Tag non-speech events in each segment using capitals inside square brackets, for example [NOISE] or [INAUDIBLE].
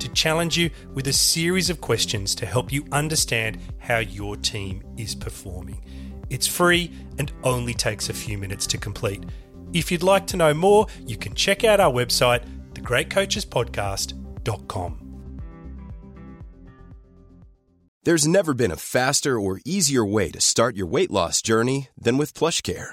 to challenge you with a series of questions to help you understand how your team is performing. It's free and only takes a few minutes to complete. If you'd like to know more, you can check out our website, thegreatcoachespodcast.com. There's never been a faster or easier way to start your weight loss journey than with PlushCare.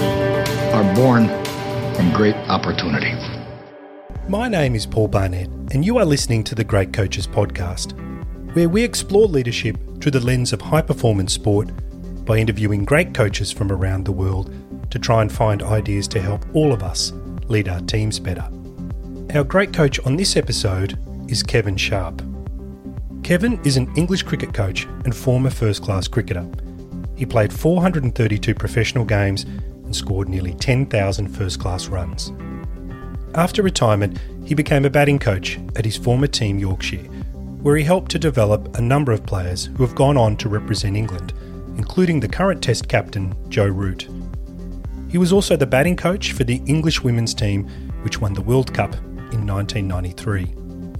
are born from great opportunity. My name is Paul Barnett, and you are listening to the Great Coaches Podcast, where we explore leadership through the lens of high performance sport by interviewing great coaches from around the world to try and find ideas to help all of us lead our teams better. Our great coach on this episode is Kevin Sharp. Kevin is an English cricket coach and former first class cricketer. He played 432 professional games and scored nearly 10,000 first class runs. After retirement, he became a batting coach at his former team Yorkshire, where he helped to develop a number of players who have gone on to represent England, including the current Test captain Joe Root. He was also the batting coach for the English women's team, which won the World Cup in 1993.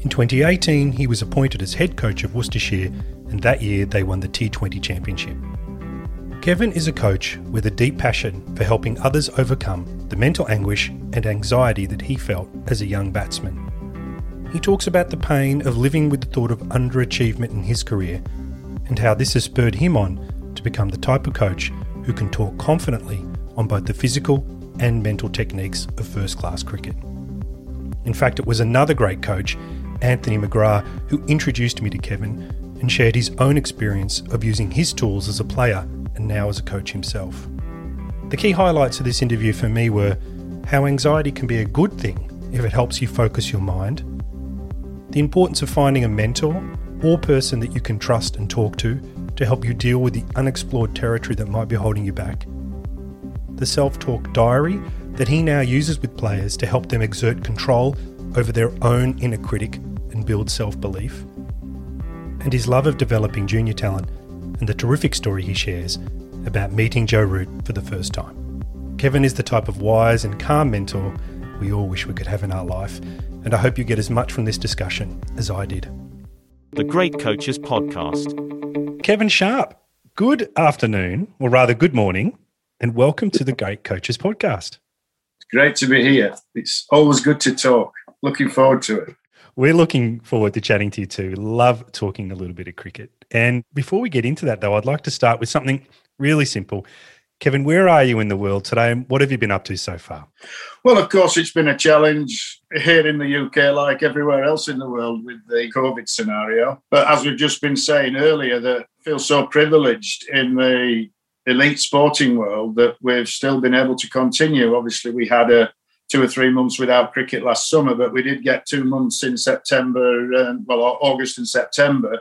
In 2018, he was appointed as head coach of Worcestershire, and that year they won the T20 Championship. Kevin is a coach with a deep passion for helping others overcome the mental anguish and anxiety that he felt as a young batsman. He talks about the pain of living with the thought of underachievement in his career and how this has spurred him on to become the type of coach who can talk confidently on both the physical and mental techniques of first class cricket. In fact, it was another great coach, Anthony McGrath, who introduced me to Kevin and shared his own experience of using his tools as a player and now as a coach himself. The key highlights of this interview for me were how anxiety can be a good thing if it helps you focus your mind, the importance of finding a mentor or person that you can trust and talk to to help you deal with the unexplored territory that might be holding you back, the self talk diary that he now uses with players to help them exert control over their own inner critic and build self belief, and his love of developing junior talent and the terrific story he shares about meeting Joe Root for the first time. Kevin is the type of wise and calm mentor we all wish we could have in our life, and I hope you get as much from this discussion as I did. The Great Coaches Podcast. Kevin Sharp, good afternoon, or rather, good morning, and welcome to the Great Coaches Podcast. It's great to be here. It's always good to talk. Looking forward to it. We're looking forward to chatting to you too. Love talking a little bit of cricket. And before we get into that, though, I'd like to start with something really simple. Kevin, where are you in the world today and what have you been up to so far? Well, of course, it's been a challenge here in the UK, like everywhere else in the world, with the COVID scenario. But as we've just been saying earlier, that I feel so privileged in the elite sporting world that we've still been able to continue. Obviously, we had a two or three months without cricket last summer, but we did get two months in September, um, well, August and September.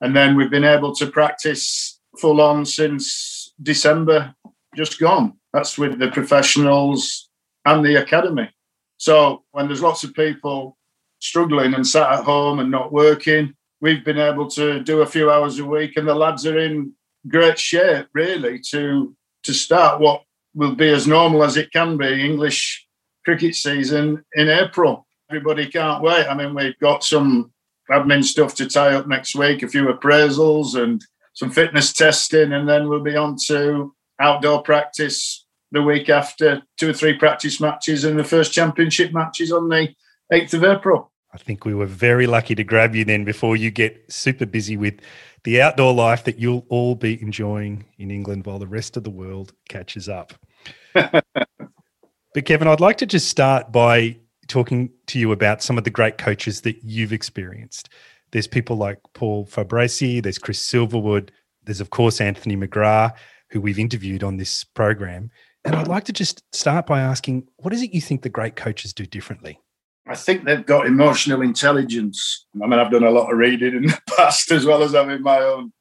And then we've been able to practice full on since December, just gone. That's with the professionals and the academy. So when there's lots of people struggling and sat at home and not working, we've been able to do a few hours a week, and the lads are in great shape, really, to to start what will be as normal as it can be English cricket season in April. Everybody can't wait. I mean, we've got some admin stuff to tie up next week, a few appraisals and some fitness testing, and then we'll be on to outdoor practice the week after, two or three practice matches, and the first championship matches on the 8th of April. I think we were very lucky to grab you then before you get super busy with the outdoor life that you'll all be enjoying in England while the rest of the world catches up. [LAUGHS] but Kevin, I'd like to just start by talking to you about some of the great coaches that you've experienced. There's people like Paul Farbrace, there's Chris Silverwood, there's of course Anthony McGrath, who we've interviewed on this program. And I'd like to just start by asking, what is it you think the great coaches do differently? I think they've got emotional intelligence. I mean, I've done a lot of reading in [LAUGHS] the past as well as having my own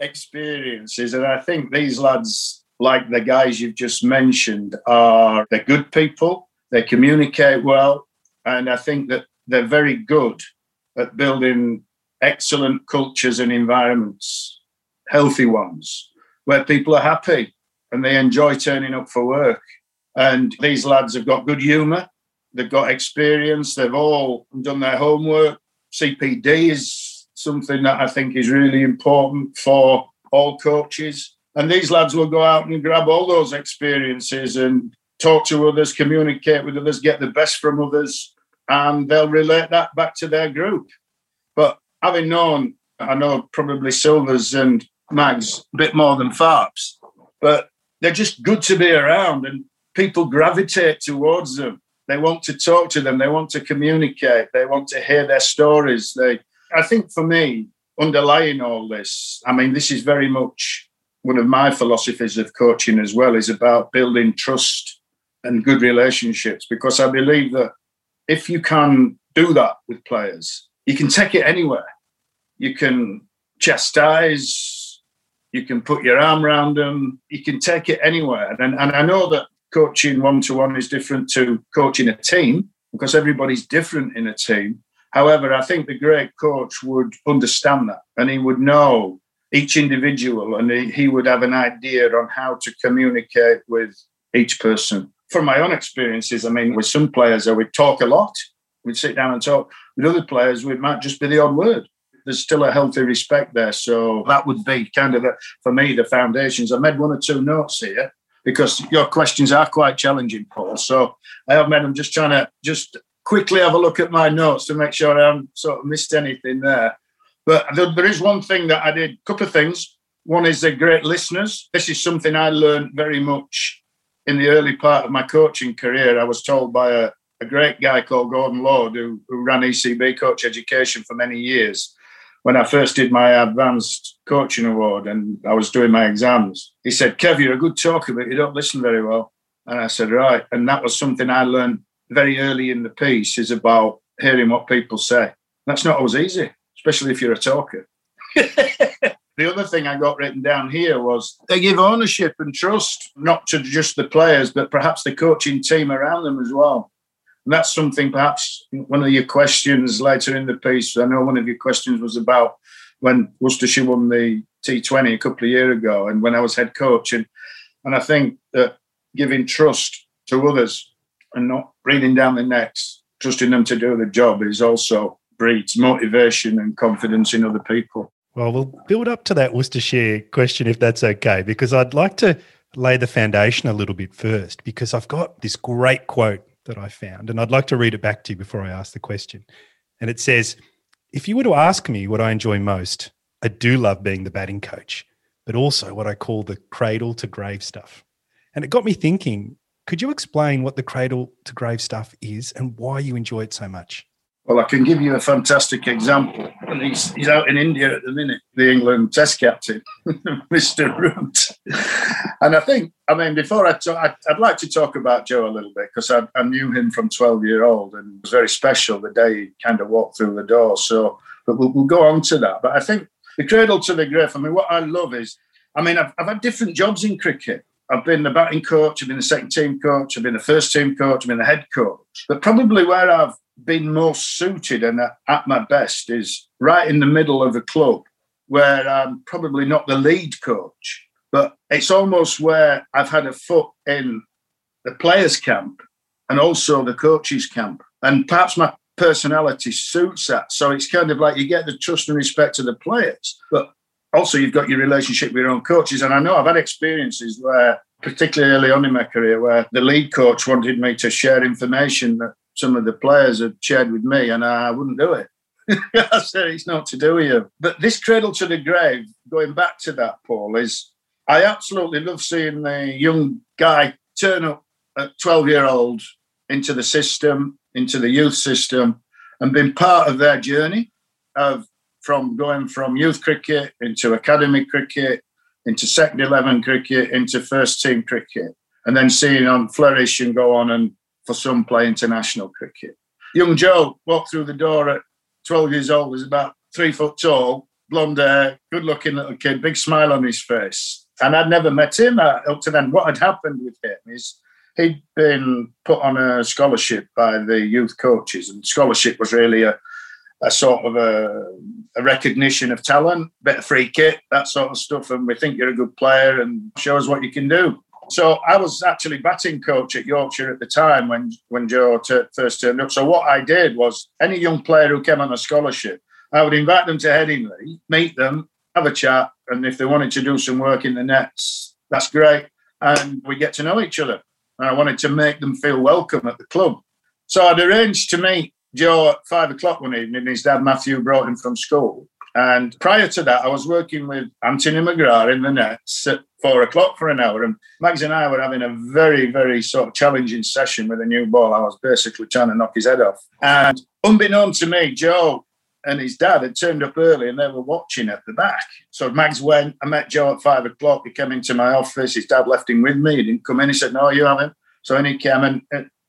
experiences. And I think these lads, like the guys you've just mentioned, are they're good people, they communicate well, and I think that they're very good at building excellent cultures and environments, healthy ones, where people are happy and they enjoy turning up for work. And these lads have got good humour They've got experience. They've all done their homework. CPD is something that I think is really important for all coaches. And these lads will go out and grab all those experiences and talk to others, communicate with others, get the best from others, and they'll relate that back to their group. But having known, I know probably Silvers and Mags a bit more than Farps, but they're just good to be around and people gravitate towards them. They want to talk to them. They want to communicate. They want to hear their stories. They, I think, for me, underlying all this, I mean, this is very much one of my philosophies of coaching as well. Is about building trust and good relationships because I believe that if you can do that with players, you can take it anywhere. You can chastise, you can put your arm around them, you can take it anywhere. And, and I know that coaching one to one is different to coaching a team because everybody's different in a team. However, I think the great coach would understand that and he would know each individual and he, he would have an idea on how to communicate with each person. From my own experiences, I mean, with some players, I would talk a lot. We'd sit down and talk. With other players, we might just be the odd word. There's still a healthy respect there. So that would be kind of, the, for me, the foundations. I made one or two notes here because your questions are quite challenging, Paul. So I have made them just trying to just quickly have a look at my notes to make sure I haven't sort of missed anything there. But there is one thing that I did, a couple of things. One is the great listeners. This is something I learned very much in the early part of my coaching career. I was told by a, a great guy called Gordon Lord, who, who ran ECB coach education for many years when I first did my advanced coaching award and I was doing my exams, he said, Kev, you're a good talker, but you don't listen very well. And I said, right. And that was something I learned very early in the piece is about hearing what people say. That's not always easy, especially if you're a talker. [LAUGHS] the other thing I got written down here was they give ownership and trust, not to just the players, but perhaps the coaching team around them as well. And that's something perhaps one of your questions later in the piece. I know one of your questions was about when Worcestershire won the T20 a couple of years ago and when I was head coach. And, and I think that giving trust to others and not breathing down their necks, trusting them to do the job is also breeds motivation and confidence in other people. Well, we'll build up to that Worcestershire question if that's okay, because I'd like to lay the foundation a little bit first, because I've got this great quote that I found. And I'd like to read it back to you before I ask the question. And it says If you were to ask me what I enjoy most, I do love being the batting coach, but also what I call the cradle to grave stuff. And it got me thinking could you explain what the cradle to grave stuff is and why you enjoy it so much? Well, I can give you a fantastic example. And he's, he's out in India at the minute, the England Test captain, [LAUGHS] Mr. Root. And I think, I mean, before I talk, I'd, I'd like to talk about Joe a little bit because I, I, knew him from 12 year old and it was very special the day he kind of walked through the door. So, but we'll, we'll go on to that. But I think the cradle to the grave, I mean, what I love is, I mean, I've, I've had different jobs in cricket. I've been the batting coach, I've been the second team coach, I've been the first team coach, I've been the head coach. But probably where I've been most suited and at my best is right in the middle of a club where I'm probably not the lead coach, but it's almost where I've had a foot in the players' camp and also the coaches' camp. And perhaps my personality suits that. So it's kind of like you get the trust and respect of the players, but also you've got your relationship with your own coaches. And I know I've had experiences where, particularly early on in my career, where the lead coach wanted me to share information that some of the players had shared with me, and I wouldn't do it. [LAUGHS] I said it's not to do with you. But this cradle to the grave, going back to that, Paul, is I absolutely love seeing the young guy turn up at 12 year old into the system, into the youth system, and being part of their journey of from going from youth cricket into academy cricket, into second 11 cricket, into first team cricket, and then seeing on flourish and go on and for some play international cricket. Young Joe walked through the door at 12 years old, was about three foot tall, blonde hair, good looking little kid, big smile on his face. And I'd never met him uh, up to then. What had happened with him is he'd been put on a scholarship by the youth coaches, and scholarship was really a, a sort of a, a, recognition of talent, bit of free kit, that sort of stuff. And we think you're a good player and show us what you can do. So I was actually batting coach at Yorkshire at the time when when Joe t- first turned up. So what I did was any young player who came on a scholarship, I would invite them to Headingley, meet them, have a chat, and if they wanted to do some work in the nets, that's great. And we get to know each other. And I wanted to make them feel welcome at the club. So I'd arranged to meet Joe at five o'clock one evening. His dad Matthew brought him from school. And prior to that, I was working with Anthony McGrath in the nets at four o'clock for an hour. And Mags and I were having a very, very sort of challenging session with a new ball. I was basically trying to knock his head off. And unbeknown to me, Joe and his dad had turned up early and they were watching at the back. So Mags went, I met Joe at five o'clock. He came into my office. His dad left him with me. He didn't come in. He said, No, you haven't. So then he came and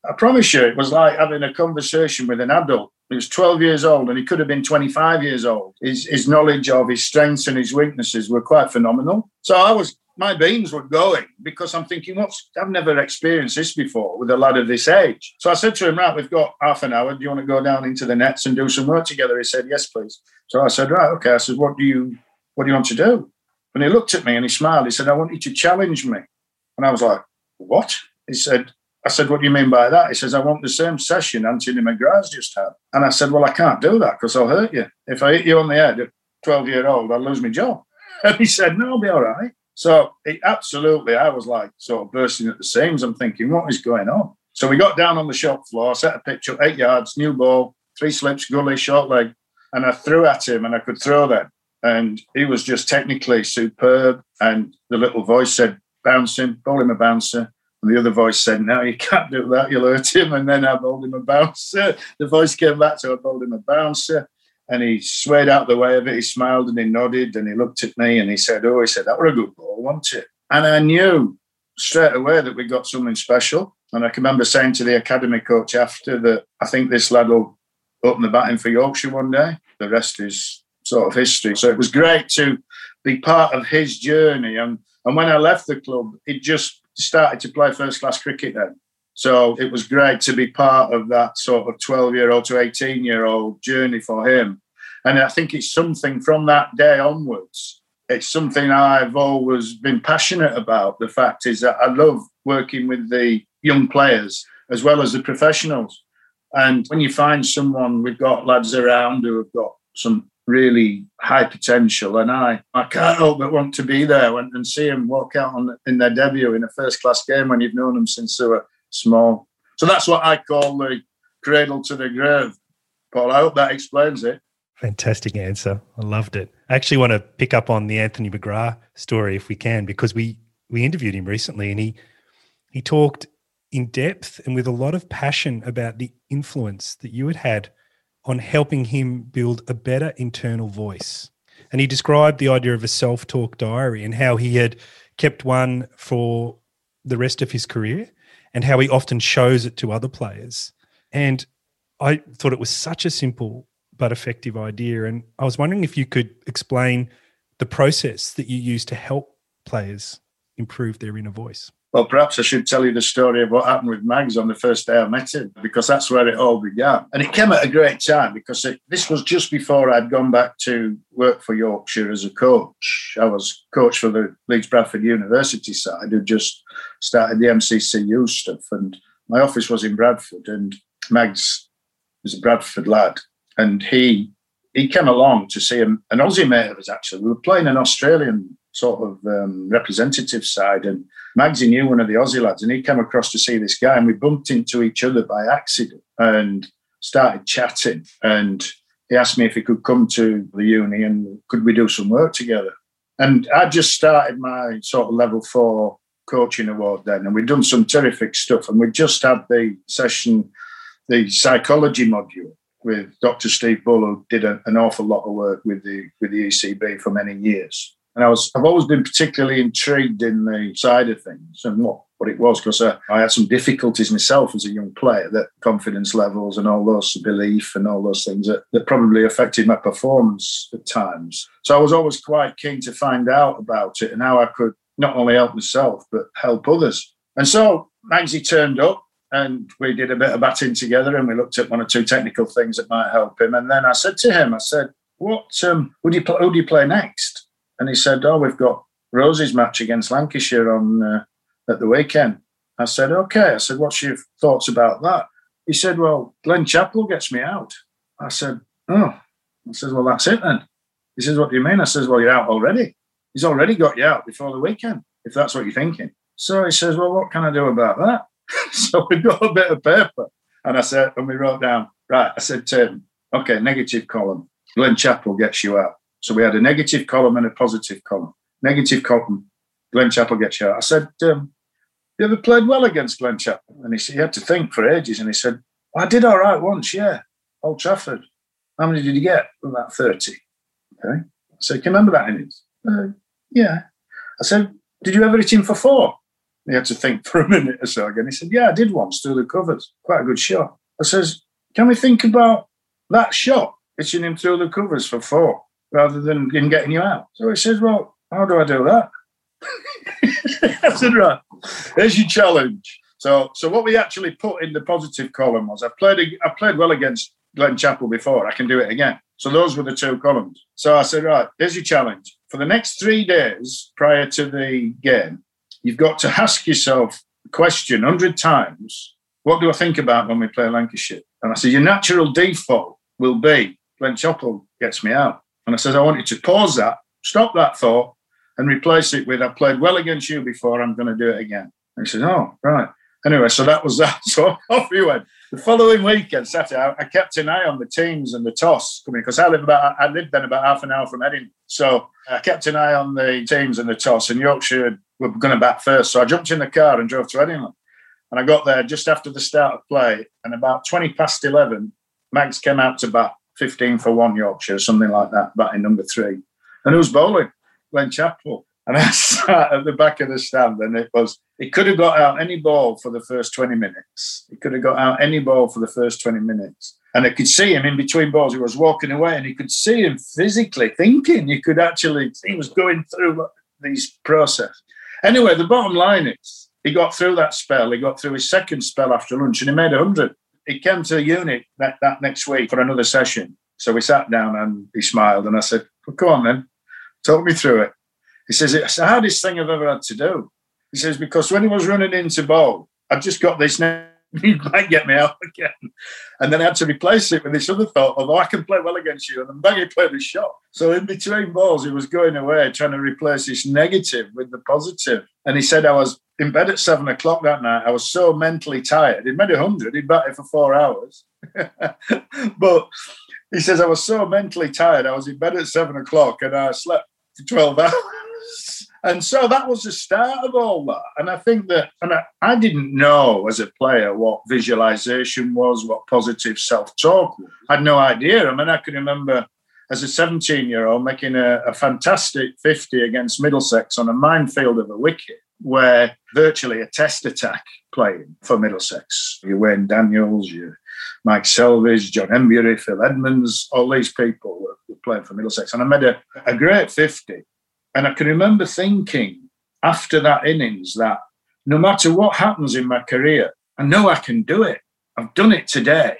I promise you, it was like having a conversation with an adult. He was 12 years old and he could have been 25 years old. His, his knowledge of his strengths and his weaknesses were quite phenomenal. So I was, my beans were going because I'm thinking, what's, I've never experienced this before with a lad of this age. So I said to him, right, we've got half an hour. Do you want to go down into the nets and do some work together? He said, yes, please. So I said, right, okay. I said, what do you, what do you want to do? And he looked at me and he smiled. He said, I want you to challenge me. And I was like, what? He said, I said, What do you mean by that? He says, I want the same session Anthony McGrath's just had. And I said, Well, I can't do that because I'll hurt you. If I hit you on the head at 12 year old, I'll lose my job. [LAUGHS] And he said, No, I'll be all right. So it, absolutely, I was like sort of bursting at the seams. I'm thinking, What is going on? So we got down on the shop floor, set a pitch up eight yards, new ball, three slips, gully, short leg. And I threw at him and I could throw then. And he was just technically superb. And the little voice said, Bouncing, ball him a bouncer. And the other voice said, No, you can't do that, you'll hurt him. And then I bowled him a bouncer. The voice came back, so I bowled him a bouncer. And he swayed out the way of it. He smiled and he nodded and he looked at me and he said, Oh, he said, that were a good ball, wasn't it? And I knew straight away that we got something special. And I can remember saying to the academy coach after that, I think this lad will open the batting for Yorkshire one day. The rest is sort of history. So it was great to be part of his journey. And, and when I left the club, it just started to play first class cricket then. So it was great to be part of that sort of 12 year old to 18 year old journey for him. And I think it's something from that day onwards, it's something I've always been passionate about. The fact is that I love working with the young players as well as the professionals. And when you find someone, we've got lads around who have got some really high potential. And I, I can't help but want to be there and, and see them walk out on, in their debut in a first class game when you've known them since they were small. So that's what I call the cradle to the grave. Paul, I hope that explains it. Fantastic answer. I loved it. I actually want to pick up on the Anthony McGrath story if we can, because we we interviewed him recently and he he talked in depth and with a lot of passion about the influence that you had had on helping him build a better internal voice. And he described the idea of a self talk diary and how he had kept one for the rest of his career and how he often shows it to other players. And I thought it was such a simple but effective idea. And I was wondering if you could explain the process that you use to help players improve their inner voice. Well, perhaps I should tell you the story of what happened with Mags on the first day I met him, because that's where it all began. And it came at a great time because it, this was just before I'd gone back to work for Yorkshire as a coach. I was coach for the Leeds Bradford University side who just started the MCCU stuff. And my office was in Bradford, and Mags was a Bradford lad. And he he came along to see him, an Aussie mate of his actually. We were playing an Australian sort of um, representative side, and Magsy knew one of the Aussie lads, and he came across to see this guy, and we bumped into each other by accident and started chatting. And he asked me if he could come to the uni and could we do some work together. And I just started my sort of level four coaching award then, and we'd done some terrific stuff, and we just had the session, the psychology module with Dr. Steve Bull, who did a, an awful lot of work with the with the ECB for many years. And I was I've always been particularly intrigued in the side of things and what, what it was because I, I had some difficulties myself as a young player that confidence levels and all those belief and all those things that, that probably affected my performance at times. So I was always quite keen to find out about it and how I could not only help myself but help others. And so Magsy turned up and we did a bit of batting together and we looked at one or two technical things that might help him. And then I said to him, I said, "What? Um, who do you play, who do you play next?" And he said, "Oh, we've got Rose's match against Lancashire on uh, at the weekend." I said, "Okay." I said, "What's your thoughts about that?" He said, "Well, Glen Chapple gets me out." I said, "Oh." I says, "Well, that's it then." He says, "What do you mean?" I says, "Well, you're out already. He's already got you out before the weekend, if that's what you're thinking." So he says, "Well, what can I do about that?" [LAUGHS] so we got a bit of paper. And I said, and we wrote down, right, I said him, okay, negative column. Glen Chapple gets you out. So we had a negative column and a positive column. Negative column, Glen Chapple gets out. I said, um, you ever played well against Glen Chapple? And he, said, he had to think for ages. And he said, well, I did all right once, yeah. Old Trafford. How many did you get? About 30. Okay. Said, can you remember that innings? Uh, yeah. I said, did you ever hit him for four? He had to think [LAUGHS] for a minute or so again. He said, Yeah, I did once through the covers. Quite a good shot. I says, Can we think about that shot, hitting him through the covers for four rather than him getting you out? So he says, Well, how do I do that? [LAUGHS] I said, Right, here's your challenge. So, so what we actually put in the positive column was I played I played well against Glen Chapple before. I can do it again. So those were the two columns. So I said, right, here's your challenge. For the next three days prior to the game, you've got to ask yourself the question 100 times what do I think about when we play Lancashire? And I said, your natural default will be Glen Chapple gets me out. And I said, I want you to pause that, stop that thought, and replace it with, I played well against you before, I'm going to do it again. And he said, Oh, right. Anyway, so that was that. [LAUGHS] So off we went. The following weekend, Saturday, I kept an eye on the teams and the toss coming because I live about I lived then about half an hour from Headingley. So I kept an eye on the teams and the toss, and Yorkshire were going to bat first. So I jumped in the car and drove to Headingley. And I got there just after the start of play, and about 20 past 11, Mags came out to bat 15 for one Yorkshire, something like that, batting number three. And who's bowling? Glen Chapple. And I [LAUGHS] sat at the back of the stand, and it was, he could have got out any ball for the first 20 minutes. He could have got out any ball for the first 20 minutes. And I could see him in between balls. He was walking away, and you could see him physically thinking. You could actually, he was going through these process. Anyway, the bottom line is he got through that spell. He got through his second spell after lunch, and he made 100. He came to unit that, that next week for another session. So we sat down and he smiled, and I said, well, "Come on, then, talk me through it." He says, It's the hardest thing I've ever had to do. He says, Because when he was running into bowl, I've just got this [LAUGHS] he might get me out again. And then I had to replace it with this other thought, although oh, I can play well against you. And then he played his shot. So in between balls, he was going away trying to replace this negative with the positive. And he said, I was in bed at seven o'clock that night. I was so mentally tired. He'd made a 100, he'd batted for four hours. [LAUGHS] but he says, I was so mentally tired. I was in bed at seven o'clock and I slept for 12 [LAUGHS] hours. And so that was the start of all that. And I think that, and I, I didn't know as a player what visualization was, what positive self talk I had no idea. I mean, I can remember as a 17 year old making a, a, fantastic 50 against Middlesex on a minefield of a wicket where virtually a test attack playing for Middlesex. You Wayne Daniels, you Mike Selvey, John Emburey, Phil Edmonds, all these people were playing for Middlesex. And I made a, a great 50. And I can remember thinking after that innings that no matter what happens in my career, I know I can do it. I've done it today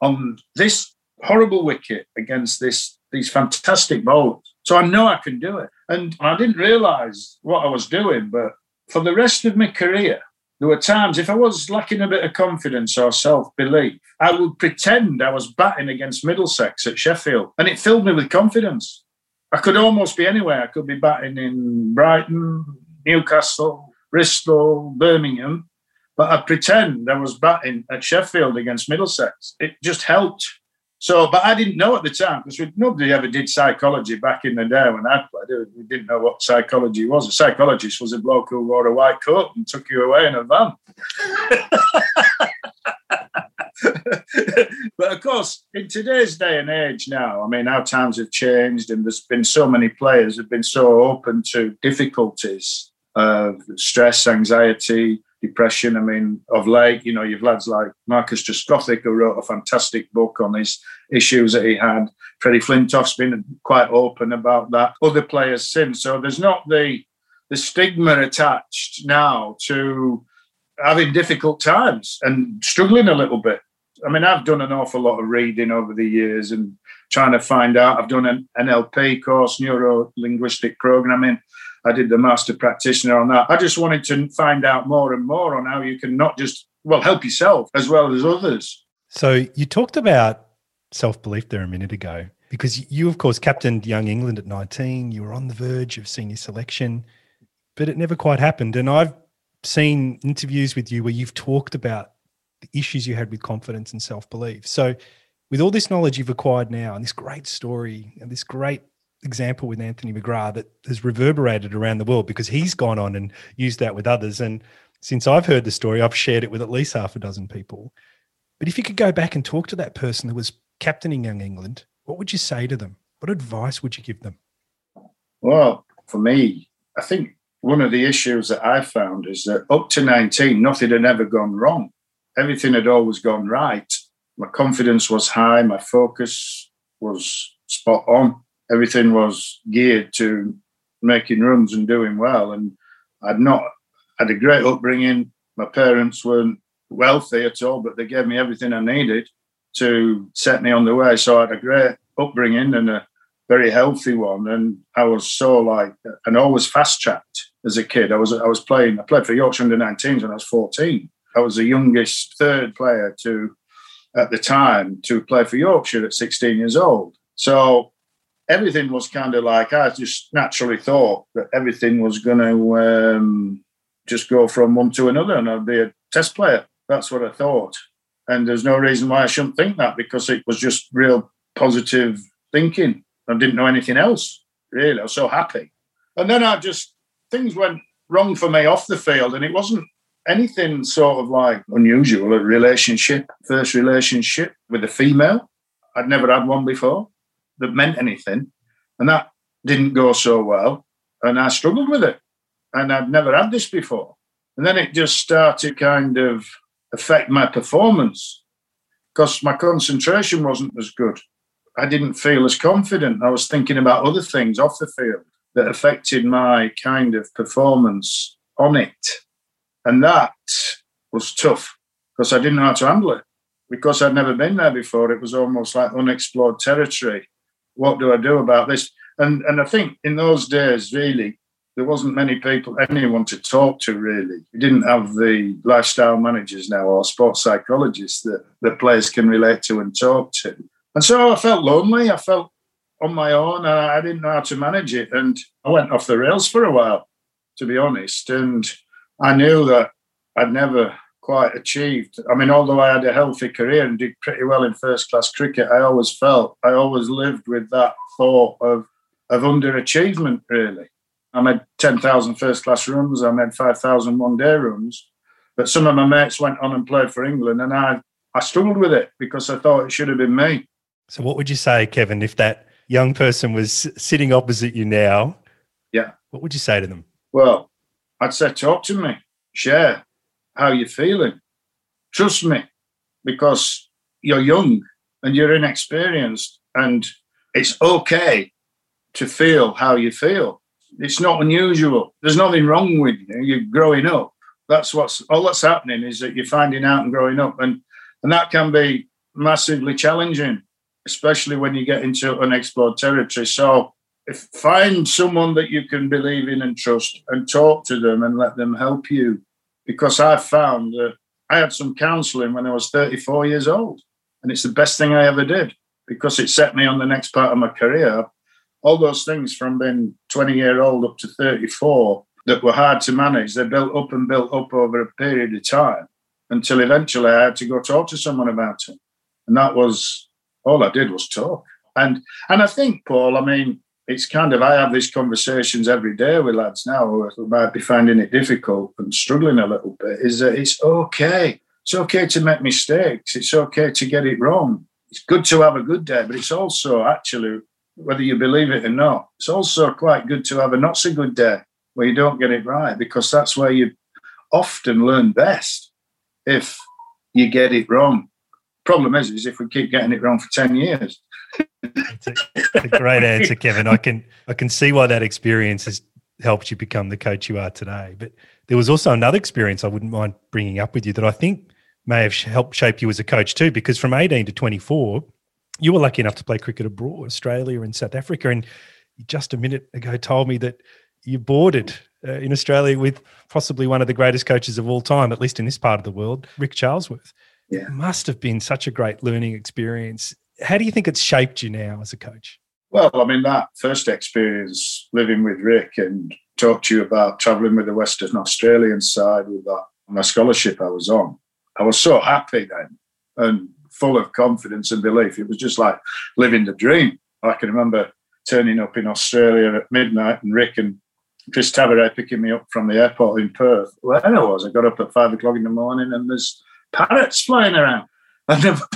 on this horrible wicket against this these fantastic bowlers. So I know I can do it. And I didn't realise what I was doing, but for the rest of my career, there were times if I was lacking a bit of confidence or self belief, I would pretend I was batting against Middlesex at Sheffield, and it filled me with confidence. I could almost be anywhere. I could be batting in Brighton, Newcastle, Bristol, Birmingham, but I'd pretend I was batting at Sheffield against Middlesex. It just helped. So, but I didn't know at the time because nobody ever did psychology back in the day when I played. We didn't know what psychology was. A psychologist was a bloke who wore a white coat and took you away in a van. [LAUGHS] [LAUGHS] but of course, in today's day and age now, I mean, our times have changed and there's been so many players have been so open to difficulties of stress, anxiety, depression. I mean, of late, you know, you've lads like Marcus Trescothick who wrote a fantastic book on his issues that he had. Freddie Flintoff's been quite open about that. Other players since. So there's not the the stigma attached now to having difficult times and struggling a little bit. I mean, I've done an awful lot of reading over the years and trying to find out. I've done an NLP course, neuro linguistic programming. I did the master practitioner on that. I just wanted to find out more and more on how you can not just, well, help yourself as well as others. So you talked about self belief there a minute ago because you, of course, captained Young England at 19. You were on the verge of senior selection, but it never quite happened. And I've seen interviews with you where you've talked about the issues you had with confidence and self belief. So, with all this knowledge you've acquired now and this great story and this great example with Anthony McGrath that has reverberated around the world because he's gone on and used that with others. And since I've heard the story, I've shared it with at least half a dozen people. But if you could go back and talk to that person that was captaining Young England, what would you say to them? What advice would you give them? Well, for me, I think one of the issues that I found is that up to 19, nothing had ever gone wrong. Everything had always gone right. My confidence was high, my focus was spot on everything was geared to making runs and doing well. And I'd not had a great upbringing. My parents weren't wealthy at all, but they gave me everything I needed to set me on the way. So I had a great upbringing and a very healthy one. And I was so like, and always fast tracked as a kid. I was I was playing. I played for Yorkshire under 19s when I was 14. I was the youngest third player to at the time to play for Yorkshire at 16 years old. So everything was kind of like I just naturally thought that everything was going to um, just go from one to another, and I'd be a test player. That's what I thought, and there's no reason why I shouldn't think that because it was just real positive thinking. I didn't know anything else really. I was so happy, and then I just things went wrong for me off the field, and it wasn't anything sort of like unusual. A relationship, first relationship with a female. I'd never had one before that meant anything. And that didn't go so well. And I struggled with it. And I'd never had this before. And then it just started kind of affect my performance because my concentration wasn't as good. I didn't feel as confident. I was thinking about other things off the field that affected my kind of performance on it. And that was tough because I didn't know how to handle it. Because I'd never been there before, it was almost like unexplored territory what do I do about this? And and I think in those days, really, there wasn't many people, anyone to talk to. Really, you didn't have the lifestyle managers now or sports psychologists that the players can relate to and talk to. And so I felt lonely. I felt on my own, and I didn't know how to manage it. And I went off the rails for a while, to be honest. And I knew that I'd never quite achieved. I mean, although I had a healthy career and did pretty well in first class cricket, I always felt I always lived with that thought of of underachievement. Really, I made 10,000 first class runs. I made 5,000 one day runs, but some of my mates went on and played for England, and I I struggled with it because I thought it should have been me. So, what would you say, Kevin, if that young person was sitting opposite you now, yeah, what would you say to them? Well, I'd say, talk to me, share how you're feeling, trust me, because you're young and you're inexperienced, and it's okay to feel how you feel. It's not unusual. There's nothing wrong with you. You're growing up. That's what's all that's happening is that you're finding out and growing up, and and that can be massively challenging, especially when you get into unexplored territory. So if find someone that you can believe in and trust and talk to them and let them help you. Because I found that I had some counseling when I was 34 years old. And it's the best thing I ever did because it set me on the next part of my career. All those things from being 20 year old up to 34 that were hard to manage, they built up and built up over a period of time until eventually I had to go talk to someone about it. And that was all I did was talk. And and I think, Paul, I mean, it's kind of I have these conversations every day with lads now who might be finding it difficult and struggling a little bit. Is that it's okay. It's okay to make mistakes. It's okay to get it wrong. It's good to have a good day, but it's also actually, whether you believe it or not, it's also quite good to have a not so good day where you don't get it right because that's where you often learn best if you get it wrong. Problem is, is if we keep getting it wrong for ten years. It's a, a great answer, Kevin. I can I can see why that experience has helped you become the coach you are today. But there was also another experience I wouldn't mind bringing up with you that I think may have helped shape you as a coach too. Because from 18 to 24, you were lucky enough to play cricket abroad, Australia and South Africa, and you just a minute ago told me that you boarded uh, in Australia with possibly one of the greatest coaches of all time, at least in this part of the world, Rick Charlesworth. Yeah. It must have been such a great learning experience. How do you think it's shaped you now as a coach? Well, I mean, that first experience living with Rick and talk to you about traveling with the Western Australian side with that my scholarship I was on. I was so happy then and full of confidence and belief. It was just like living the dream. I can remember turning up in Australia at midnight and Rick and Chris Tavares picking me up from the airport in Perth. Where I was, I got up at five o'clock in the morning and there's parrots flying around. I've never [LAUGHS]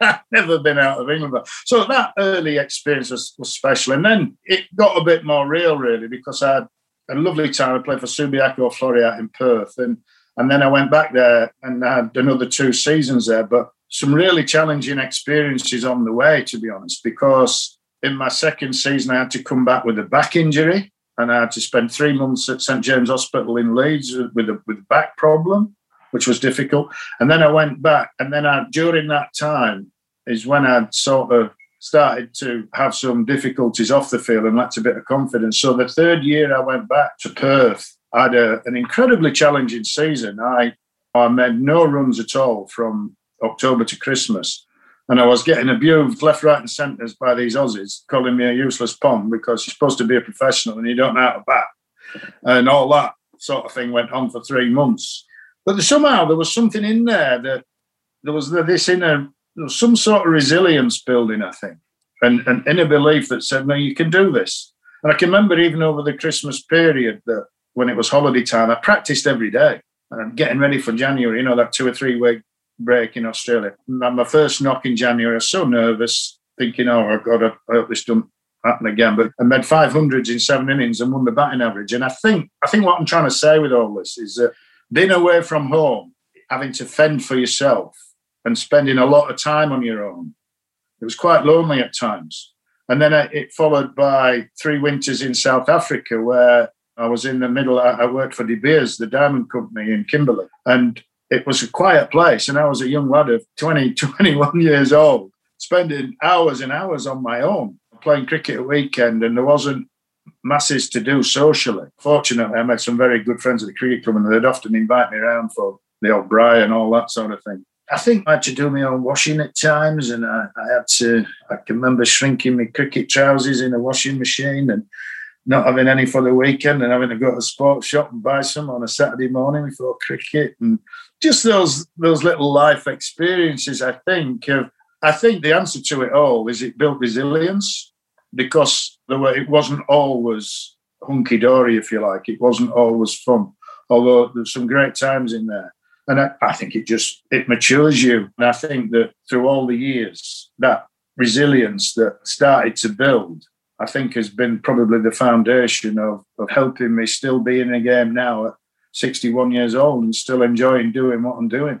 been, never been out of England. So that early experience was, was special. And then it got a bit more real, really, because I had a lovely time. I played for Subiaco Floreat in Perth. And, and then I went back there and had another two seasons there. But some really challenging experiences on the way, to be honest, because in my second season, I had to come back with a back injury and I had to spend three months at St James Hospital in Leeds with a, with a back problem which was difficult. And then I went back, and then I, during that time is when I sort of started to have some difficulties off the field and lacked a bit of confidence. So the third year I went back to Perth, I had a, an incredibly challenging season. I I made no runs at all from October to Christmas. And I was getting abused left, right, and centres by these Aussies, calling me a useless pom because you're supposed to be a professional and you don't know how to bat. And all that sort of thing went on for three months. But somehow there was something in there that there was this inner, was some sort of resilience building, I think, and an inner belief that said, no, you can do this. And I can remember even over the Christmas period that when it was holiday time, I practiced every day and I'm getting ready for January, you know, that two or three week break in Australia. My first knock in January, I was so nervous, thinking, oh, to, I hope this doesn't happen again. But I made 500s in seven innings and won the batting average. And I think, I think what I'm trying to say with all this is that being away from home, having to fend for yourself and spending a lot of time on your own, it was quite lonely at times. And then it followed by three winters in South Africa where I was in the middle. I worked for De Beers, the diamond company in Kimberley. And it was a quiet place. And I was a young lad of 20, [LAUGHS] 21 years old, spending hours and hours on my own playing cricket a weekend. And there wasn't masses to do socially. Fortunately, I made some very good friends at the cricket club, and they'd often invite me around for the old braai and all that sort of thing. I think I had to do my own washing at times, and I, I had to. I can remember shrinking my cricket trousers in a washing machine and not having any for the weekend, and having to go to a sports shop and buy some on a Saturday morning before cricket, and just those those little life experiences. I think of. I think the answer to it all is it built resilience because there were, it wasn't always hunky dory, if you like. It wasn't always fun, although there's some great times in there. And I, I, think it just it matures you. And I think that through all the years, that resilience that started to build, I think has been probably the foundation of, of helping me still be in the game now at 61 years old and still enjoying doing what I'm doing.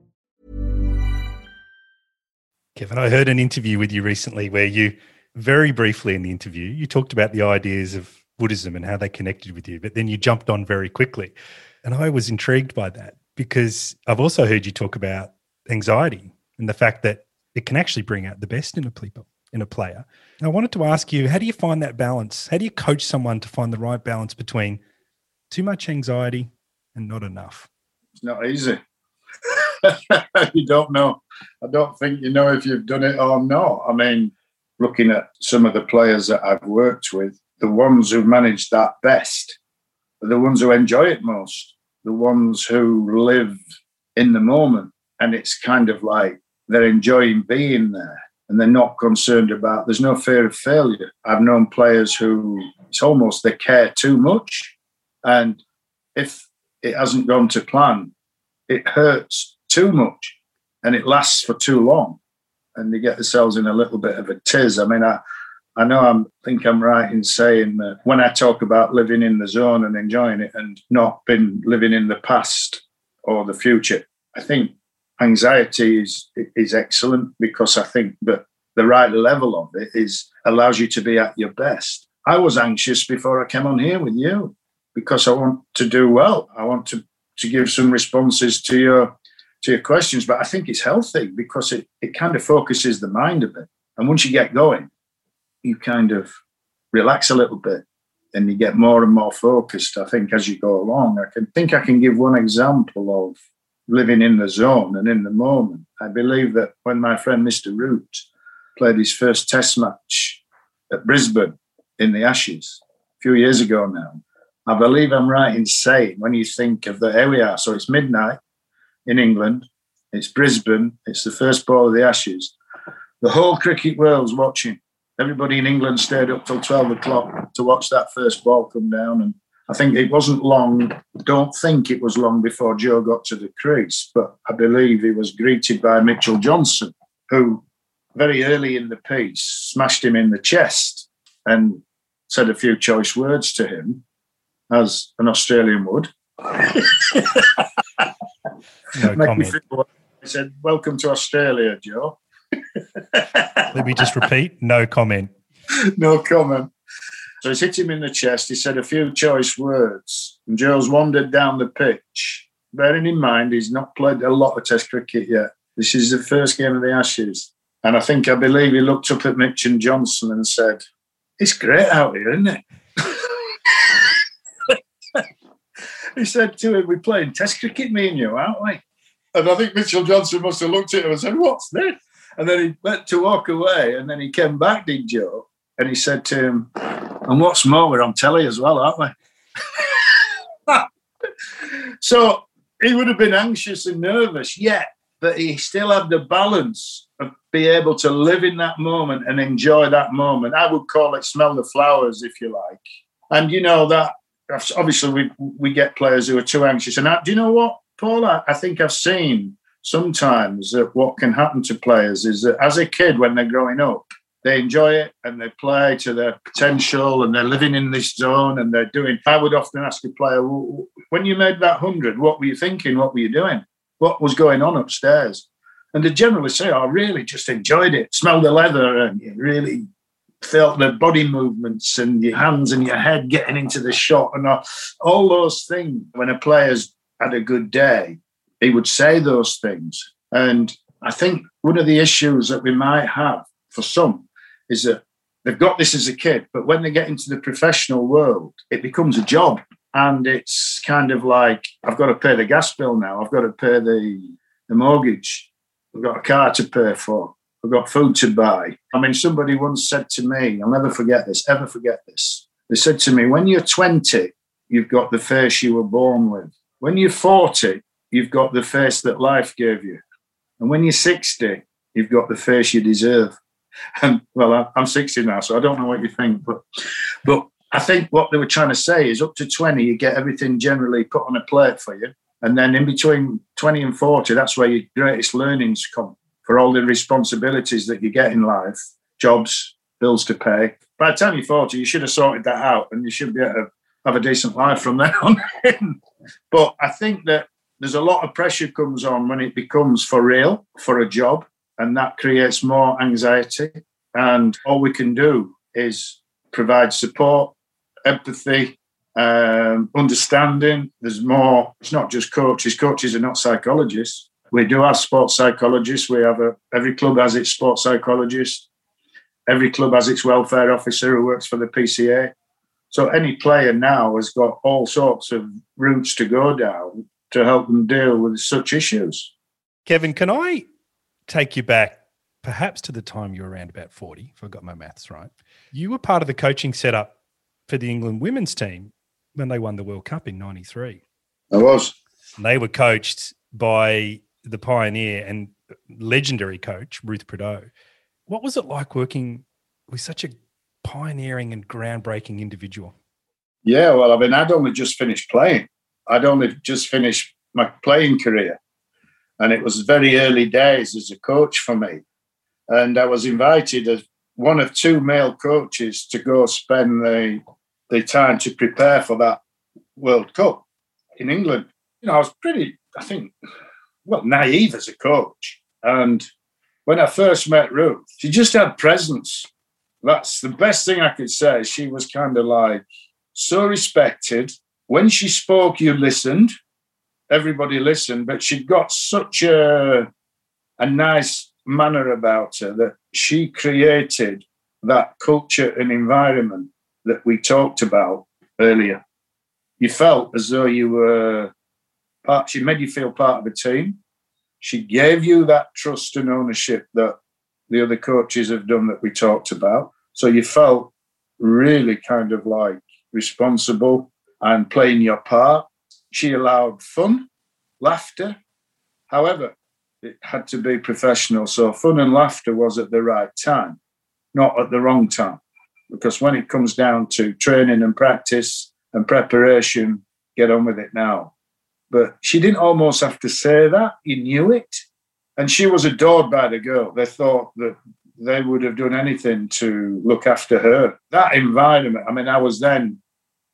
Kevin, I heard an interview with you recently where you, very briefly in the interview, you talked about the ideas of Buddhism and how they connected with you, but then you jumped on very quickly. And I was intrigued by that because I've also heard you talk about anxiety and the fact that it can actually bring out the best in a people in a player. And I wanted to ask you, how do you find that balance? How do you coach someone to find the right balance between too much anxiety and not enough? It's not easy. [LAUGHS] you don't know. I don't think you know if you've done it or not. I mean, looking at some of the players that I've worked with, the ones who manage that best are the ones who enjoy it most, the ones who live in the moment. And it's kind of like they're enjoying being there and they're not concerned about, there's no fear of failure. I've known players who it's almost they care too much. And if it hasn't gone to plan, it hurts too much and it lasts for too long and they get themselves in a little bit of a tiz. I mean, I, I know I think I'm right in saying that when I talk about living in the zone and enjoying it and not been living in the past or the future, I think anxiety is is excellent because I think that the right level of it is allows you to be at your best. I was anxious before I came on here with you because I want to do well. I want to to give some responses to your to your questions, but I think it's healthy because it, it kind of focuses the mind a bit. And once you get going, you kind of relax a little bit and you get more and more focused, I think, as you go along. I can think I can give one example of living in the zone and in the moment. I believe that when my friend Mr. Root played his first test match at Brisbane in the Ashes a few years ago now, I believe I'm right in saying when you think of the, here we are, so it's midnight, in England. It's Brisbane. It's the first ball of the Ashes. The whole cricket world's watching. Everybody in England stayed up till 12 o'clock to watch that first ball come down. And I think it wasn't long, don't think it was long before Joe got to the crease, but I believe he was greeted by Mitchell Johnson, who very early in the piece smashed him in the chest and said a few choice words to him, as an Australian would. [LAUGHS] No comment. I said, Welcome to Australia, Joe. Let me just repeat no comment. no comment. So he's hit him in the chest. He said a few choice words, and Joe's wandered down the pitch. Bearing in mind, he's not played a lot of Test cricket yet. This is the first game of the Ashes. And I think, I believe he looked up at Mitchell Johnson and said, It's great out here, isn't it? [LAUGHS] he said to him, We're playing Test cricket, me and you, aren't we? And I think Mitchell Johnson must have looked at him and said, What's this? And then he went to walk away, and then he came back, did Joe, and he said to him, And what's more, we're on telly as well, aren't we? [LAUGHS] so he would have been anxious and nervous, yet, but he still had the balance of be able to live in that moment and enjoy that moment. I would call it smell the flowers, if you like. And you know that obviously we we get players who are too anxious. And I, do you know what, Paul? I, I think I've seen sometimes that what can happen to players is that as a kid when they're growing up, they enjoy it and they play to their potential and they're living in this zone and they're doing. I would often ask a player, when you made that hundred, what were you thinking? What were you doing? What was going on upstairs? And they generally say, oh, I really just enjoyed it. Smelled the leather and really felt the body movements and your hands and your head getting into the shot and all, those things. When a player's had a good day, he would say those things. And I think one of the issues that we might have for some is that they've got this as a kid, but when they get into the professional world, it becomes a job. And it's kind of like, I've got to pay the gas bill now, I've got to pay the, the mortgage, I've got a car to pay for, I've got food to buy. I mean, somebody once said to me, I'll never forget this, ever forget this. They said to me, when you're 20, you've got the face you were born with. When you're 40, you've got the face that life gave you. And when you're 60, you've got the face you deserve. [LAUGHS] And well, I'm 60 now, so I don't know what you think, but but I think what they were trying to say is up to 20, you get everything generally put on a plate for you. And then in between 20 and 40, that's where your greatest learnings come for all the responsibilities that you get in life, jobs, bills to pay. By the time you're 40, you should have sorted that out and you should be able to have a decent life from there [LAUGHS] on. But I think that there's a lot of pressure comes on when it becomes for real, for a job, and that creates more anxiety. And all we can do is provide support, empathy, um, understanding. There's more. It's not just coaches. Coaches are not psychologists. We do have sports psychologists. We have a every club has its sports psychologist. Every club has its welfare officer who works for the PCA. So any player now has got all sorts of routes to go down to help them deal with such issues. Kevin, can I take you back perhaps to the time you were around about 40, if I got my maths right? You were part of the coaching setup for the England women's team when they won the World Cup in 93. I was. And they were coached by the pioneer and legendary coach, Ruth Prideaux. What was it like working with such a pioneering and groundbreaking individual? Yeah, well, I mean, I'd only just finished playing. I'd only just finished my playing career. And it was very early days as a coach for me. And I was invited as one of two male coaches to go spend the, the time to prepare for that World Cup in England. You know, I was pretty, I think, well, naive as a coach. And when I first met Ruth, she just had presence. That's the best thing I could say. She was kind of like so respected, when she spoke, you listened. Everybody listened, but she'd got such a, a nice manner about her that she created that culture and environment that we talked about earlier. You felt as though you were part, she made you feel part of a team. She gave you that trust and ownership that the other coaches have done that we talked about. So you felt really kind of like responsible and playing your part. She allowed fun, laughter. However, it had to be professional. So fun and laughter was at the right time, not at the wrong time. Because when it comes down to training and practice and preparation, get on with it now. But she didn't almost have to say that. You knew it. And she was adored by the girl. They thought that they would have done anything to look after her. That environment, I mean, I was then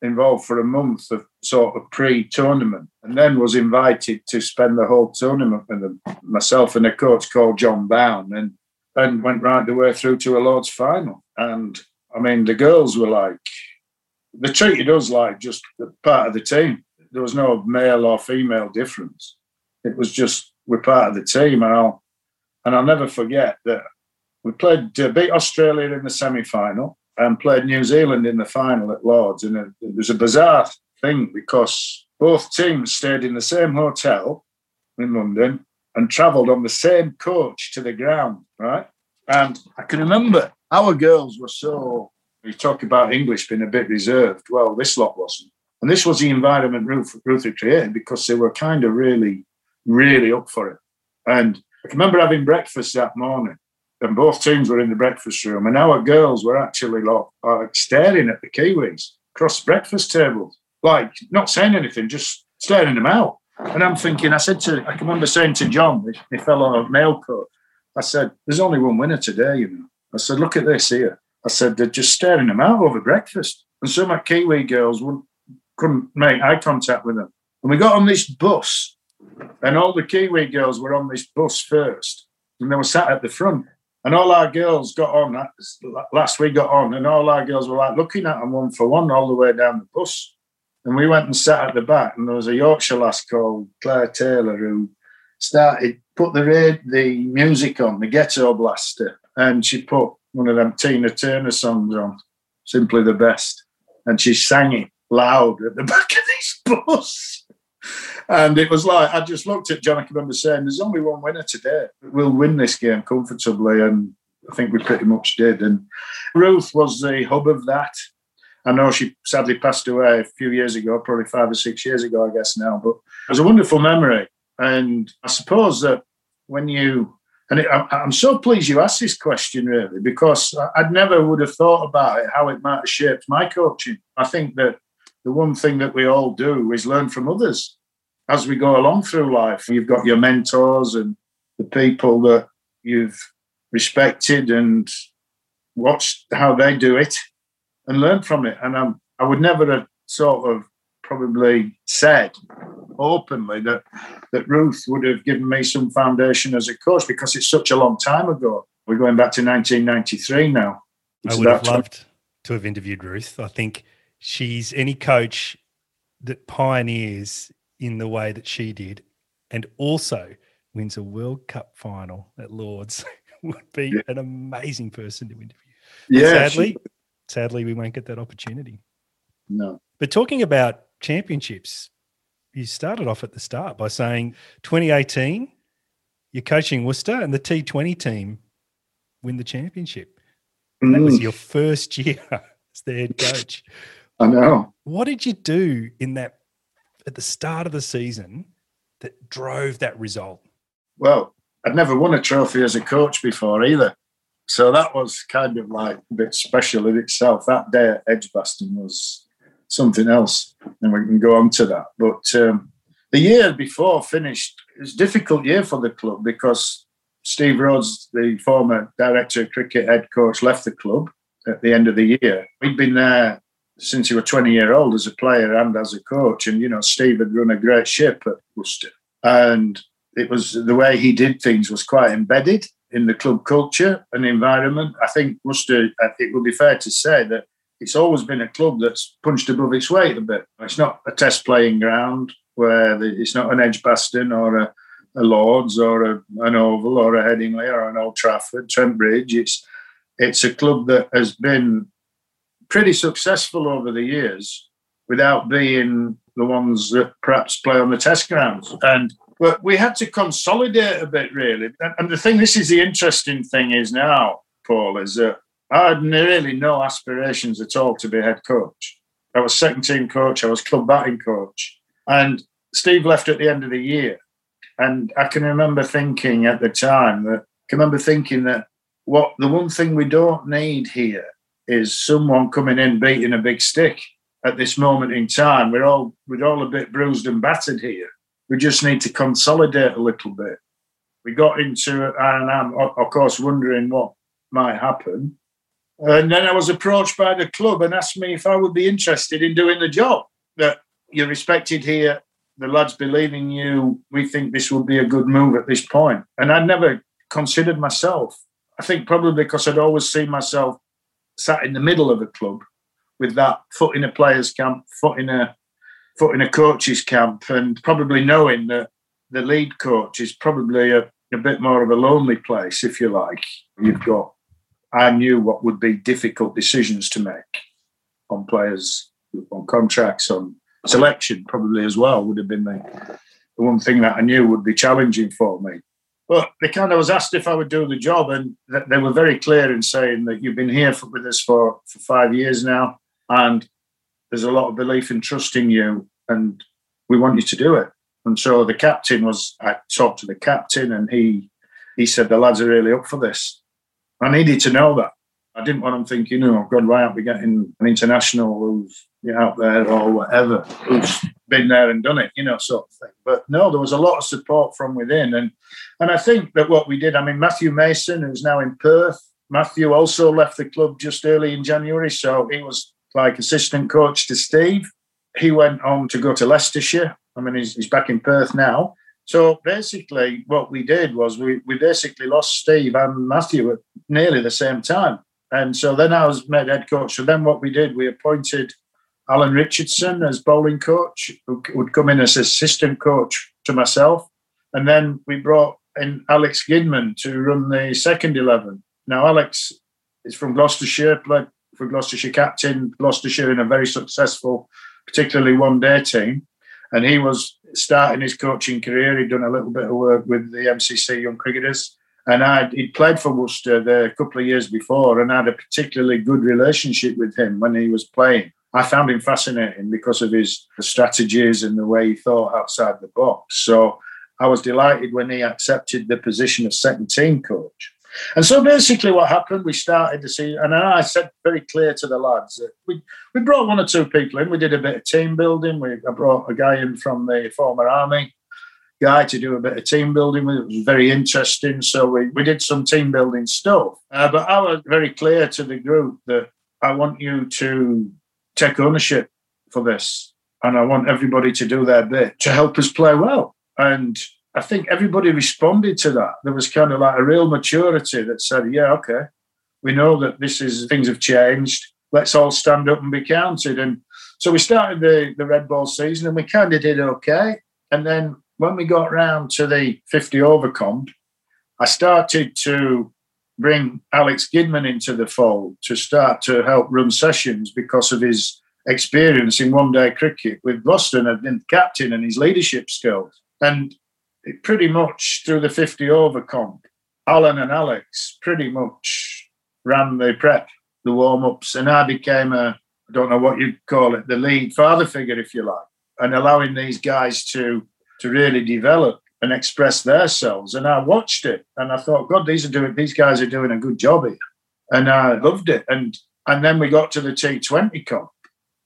involved for a month of sort of pre-tournament and then was invited to spend the whole tournament with them, myself and a coach called John Bown and and went right the way through to a Lord's final. And I mean the girls were like they treated us like just part of the team. There was no male or female difference. It was just we're part of the team and I'll and I'll never forget that we played uh, beat Australia in the semi-final and played New Zealand in the final at Lords. And it, it was a bizarre thing because both teams stayed in the same hotel in London and travelled on the same coach to the ground, right? And I can remember our girls were so, we talk about English being a bit reserved. Well, this lot wasn't. And this was the environment Ruth, Ruth had created because they were kind of really, really up for it. And I remember having breakfast that morning and both teams were in the breakfast room, and our girls were actually like, uh, staring at the Kiwis across breakfast tables, like not saying anything, just staring them out. And I'm thinking, I said to, I can remember saying to John, my fellow male coach, I said, "There's only one winner today, you know." I said, "Look at this here." I said, "They're just staring them out over breakfast." And some of Kiwi girls wouldn't, couldn't make eye contact with them. And we got on this bus, and all the Kiwi girls were on this bus first and they were sat at the front. And all our girls got on. Last we got on, and all our girls were like looking at them one for one all the way down the bus. And we went and sat at the back, and there was a Yorkshire lass called Clare Taylor who started put the the music on, the ghetto blaster, and she put one of them Tina Turner songs on, simply the best, and she sang it loud at the [LAUGHS] back of this bus. And it was like I just looked at John. I can remember saying, "There's only one winner today. We'll win this game comfortably," and I think we pretty much did. And Ruth was the hub of that. I know she sadly passed away a few years ago, probably five or six years ago, I guess now. But it was a wonderful memory, and I suppose that when you and it, I'm so pleased you asked this question, really, because I'd never would have thought about it, how it might have shaped my coaching. I think that the one thing that we all do is learn from others as we go along through life. You've got your mentors and the people that you've respected and watched how they do it and learn from it. And I'm, I would never have sort of probably said openly that that Ruth would have given me some foundation as a coach because it's such a long time ago. We're going back to 1993 now. I would have loved to have interviewed Ruth. I think she's any coach that pioneers in the way that she did and also wins a World Cup final at Lords [LAUGHS] would be yeah. an amazing person to interview. Yeah. Sadly, she... sadly, we won't get that opportunity. No. But talking about championships, you started off at the start by saying 2018, you're coaching Worcester and the T20 team win the championship. Mm. That was mm. your first [LAUGHS] year as the head coach. I know. What did you do in that at the start of the season that drove that result? Well, I'd never won a trophy as a coach before either. So that was kind of like a bit special in itself. That day at Edgbaston was something else, and we can go on to that. But um, the year before finished, it was a difficult year for the club because Steve Rhodes, the former director of cricket head coach, left the club at the end of the year. We'd been there since he was 20 year old as a player and as a coach. And, you know, Steve had run a great ship at Worcester. And it was the way he did things was quite embedded in the club culture and environment. I think Worcester, uh, it would be fair to say that it's always been a club that's punched above its weight a bit. It's not a test playing ground where it's not an Edgbaston or a, a Lords or a, an Oval or a Headingley or an Old Trafford, Trent Bridge. It's it's a club that has been pretty successful over the years without being the ones that perhaps play on the test grounds. And but we had to consolidate a bit, really. And the thing, this is the interesting thing, is now, Paul, is that I had really no aspirations at all to be head coach. I was second team coach, I was club batting coach. And Steve left at the end of the year. And I can remember thinking at the time that I can remember thinking that what the one thing we don't need here is someone coming in beating a big stick at this moment in time. We're all we're all a bit bruised and battered here. We just need to consolidate a little bit. We got into it, and I'm of course wondering what might happen. And then I was approached by the club and asked me if I would be interested in doing the job. That you're respected here, the lads believe in you. We think this would be a good move at this point. And I'd never considered myself. I think probably because I'd always seen myself sat in the middle of a club with that foot in a player's camp, foot in a foot in a coach's camp, and probably knowing that the lead coach is probably a, a bit more of a lonely place, if you like. You've got I knew what would be difficult decisions to make on players, on contracts, on selection, probably as well, would have been the, the one thing that I knew would be challenging for me. But they kind of was asked if I would do the job, and they were very clear in saying that you've been here for, with us for, for five years now, and there's a lot of belief and trust in you, and we want you to do it. And so the captain was, I talked to the captain, and he he said the lads are really up for this. I needed to know that. I didn't want them thinking, oh God, why aren't we getting an international who's out there or whatever, who's been there and done it, you know, sort of thing. But no, there was a lot of support from within. And and I think that what we did, I mean, Matthew Mason, who's now in Perth, Matthew also left the club just early in January. So he was like assistant coach to Steve. He went on to go to Leicestershire. I mean, he's, he's back in Perth now. So basically, what we did was we, we basically lost Steve and Matthew at nearly the same time. And so then I was made head coach. So then what we did, we appointed Alan Richardson as bowling coach, who would come in as assistant coach to myself. And then we brought in Alex Gidman to run the second 11. Now, Alex is from Gloucestershire, played for Gloucestershire captain, Gloucestershire in a very successful, particularly one day team. And he was starting his coaching career. He'd done a little bit of work with the MCC Young Cricketers. And i he'd played for Worcester there a couple of years before and had a particularly good relationship with him when he was playing. I found him fascinating because of his strategies and the way he thought outside the box. So I was delighted when he accepted the position of second team coach. And so basically, what happened, we started to see, and I said very clear to the lads that we, we brought one or two people in. We did a bit of team building. We I brought a guy in from the former army guy to do a bit of team building. It was very interesting. So we, we did some team building stuff. Uh, but I was very clear to the group that I want you to take ownership for this. And I want everybody to do their bit to help us play well. And I think everybody responded to that. There was kind of like a real maturity that said, yeah, okay, we know that this is things have changed. Let's all stand up and be counted. And so we started the, the red ball season and we kind of did okay. And then when we got round to the 50 over comp, I started to bring Alex Gidman into the fold to start to help run sessions because of his experience in one day cricket with Gloucester and captain and his leadership skills. And pretty much through the 50 over comp, Alan and Alex pretty much ran the prep, the warm ups, and I became a, I don't know what you'd call it, the lead father figure, if you like, and allowing these guys to to really develop and express themselves. And I watched it and I thought, God, these are doing these guys are doing a good job here. And I loved it. And and then we got to the T20 Cup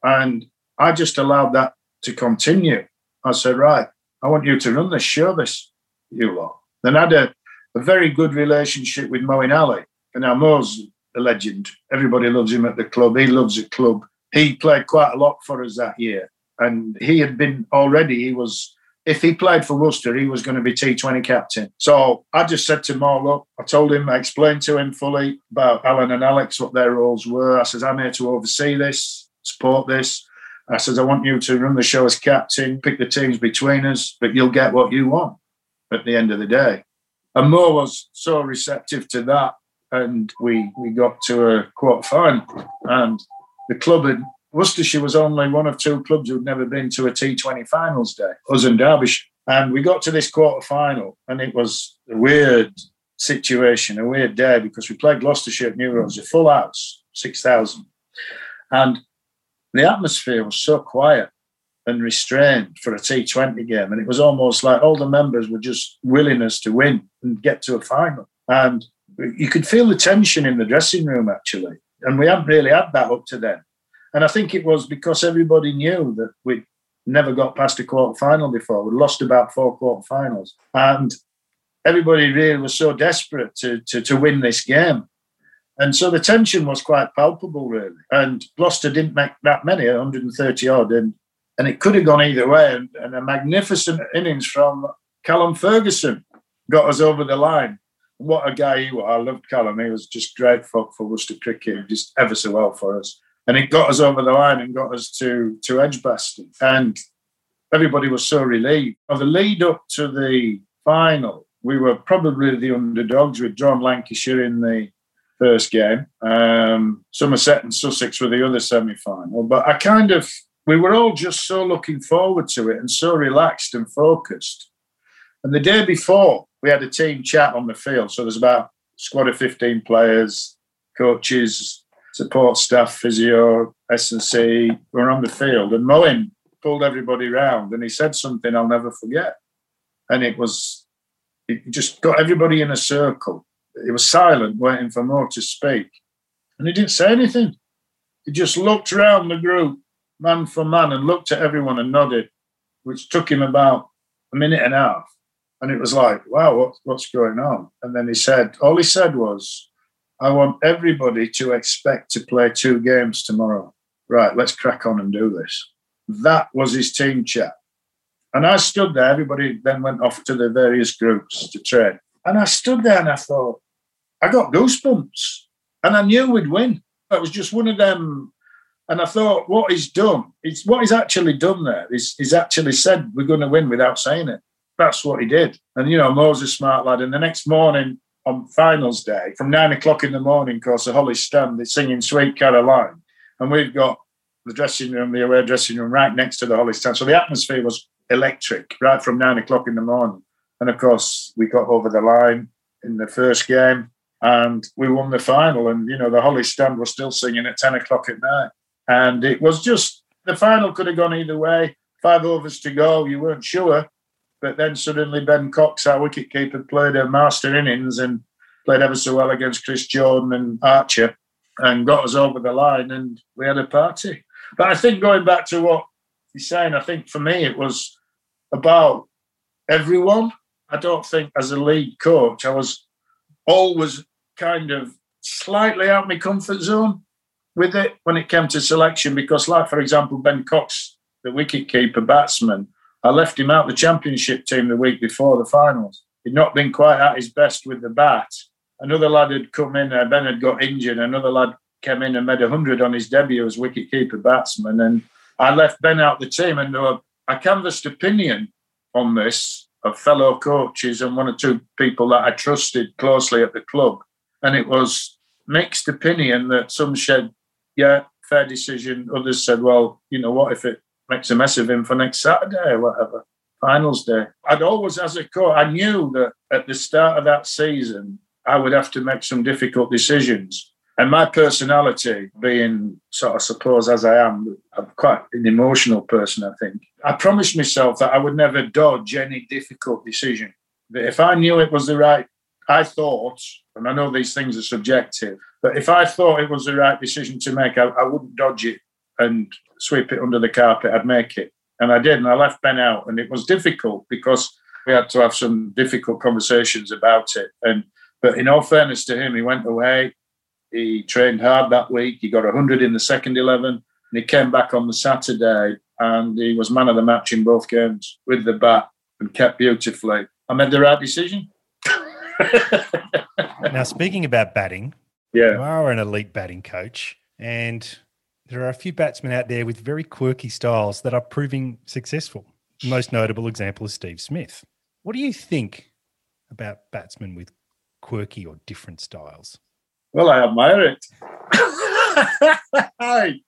and I just allowed that to continue. I said, right, I want you to run this, show this, you lot. Then I had a, a very good relationship with Moeen Ali. And now Mo's a legend. Everybody loves him at the club. He loves the club. He played quite a lot for us that year. And he had been already, he was, if he played for Worcester, he was going to be T20 captain. So I just said to look, I told him, I explained to him fully about Alan and Alex, what their roles were. I said, I'm here to oversee this, support this. I said, I want you to run the show as captain, pick the teams between us, but you'll get what you want at the end of the day. And Mo was so receptive to that. And we we got to a quarter final. And the club in Worcestershire was only one of two clubs who'd never been to a T20 finals day, us and Derbyshire. And we got to this quarter final, and it was a weird situation, a weird day because we played Gloucestershire at New Roads, a full house, 6,000. And the atmosphere was so quiet and restrained for a T20 game. And it was almost like all the members were just willingness to win and get to a final. And you could feel the tension in the dressing room, actually. And we hadn't really had that up to then. And I think it was because everybody knew that we'd never got past a quarter final before. We'd lost about four quarter finals. And everybody really was so desperate to, to, to win this game. And so the tension was quite palpable, really. And Gloucester didn't make that many, 130 odd, and, and it could have gone either way. And, and a magnificent innings from Callum Ferguson got us over the line. What a guy he was. I loved Callum. He was just great for, for Worcester cricket, just ever so well for us. And it got us over the line and got us to, to Edgbaston. And everybody was so relieved. Of the lead up to the final, we were probably the underdogs. We'd drawn Lancashire in the first game. Um, Somerset and Sussex were the other semi final. But I kind of, we were all just so looking forward to it and so relaxed and focused. And the day before, we had a team chat on the field. So there's about squad of 15 players, coaches, support staff, physio, S&C. We're on the field. And Moeen pulled everybody round and he said something I'll never forget. And it was, it just got everybody in a circle It was silent, waiting for more to speak. And he didn't say anything. He just looked around the group, man for man, and looked at everyone and nodded, which took him about a minute and a half. And it was like, wow, what, what's going on? And then he said, all he said was, I want everybody to expect to play two games tomorrow. Right, let's crack on and do this. That was his team chat. And I stood there, everybody then went off to the various groups to train. And I stood there and I thought, I got goosebumps. And I knew we'd win. It was just one of them. And I thought, what he's done, it's what he's actually done there. He's actually said we're going to win without saying it. That's what he did. And, you know, Moses smart lad. And the next morning on finals day, from nine o'clock in the morning, course, the Hollies Stand, they're singing Sweet Caroline. And we've got the dressing room, the away dressing room, right next to the Hollies Stand. So the atmosphere was electric right from nine o'clock in the morning. And of course, we got over the line in the first game and we won the final. And, you know, the Hollies Stand was still singing at 10 o'clock at night. And it was just the final could have gone either way. Five overs to go, you weren't sure. But then suddenly Ben Cox, our wicketkeeper, played a master innings and played ever so well against Chris Jordan and Archer and got us over the line and we had a party. But I think going back to what he's saying, I think for me it was about everyone. I don't think as a lead coach, I was always kind of slightly out of my comfort zone with it when it came to selection because, like for example, Ben Cox, the wicketkeeper batsman, I left him out the championship team the week before the finals. He'd not been quite at his best with the bat. Another lad had come in, uh, Ben had got injured. Another lad came in and made 100 on his debut as wicketkeeper batsman. And I left Ben out the team. And were, I canvassed opinion on this of fellow coaches and one or two people that I trusted closely at the club. And it was mixed opinion that some said, yeah, fair decision. Others said, well, you know, what if it makes a mess of him for next Saturday or whatever, finals day? I'd always, as a coach, I knew that at the start of that season, I would have to make some difficult decisions. And my personality, being sort of suppose as I am, I'm quite an emotional person, I think. I promised myself that I would never dodge any difficult decision. That if I knew it was the right, I thought, and I know these things are subjective, but if I thought it was the right decision to make, I, I wouldn't dodge it and sweep it under the carpet. I'd make it. And I did. And I left Ben out. And it was difficult because we had to have some difficult conversations about it. And but in all fairness to him, he went away. He trained hard that week. He got 100 in the second 11. And he came back on the Saturday and he was man of the match in both games with the bat and kept beautifully. I made the right decision. [LAUGHS] now, speaking about batting, yeah. you are an elite batting coach. And there are a few batsmen out there with very quirky styles that are proving successful. The most notable example is Steve Smith. What do you think about batsmen with quirky or different styles? Well, I admire it. [LAUGHS]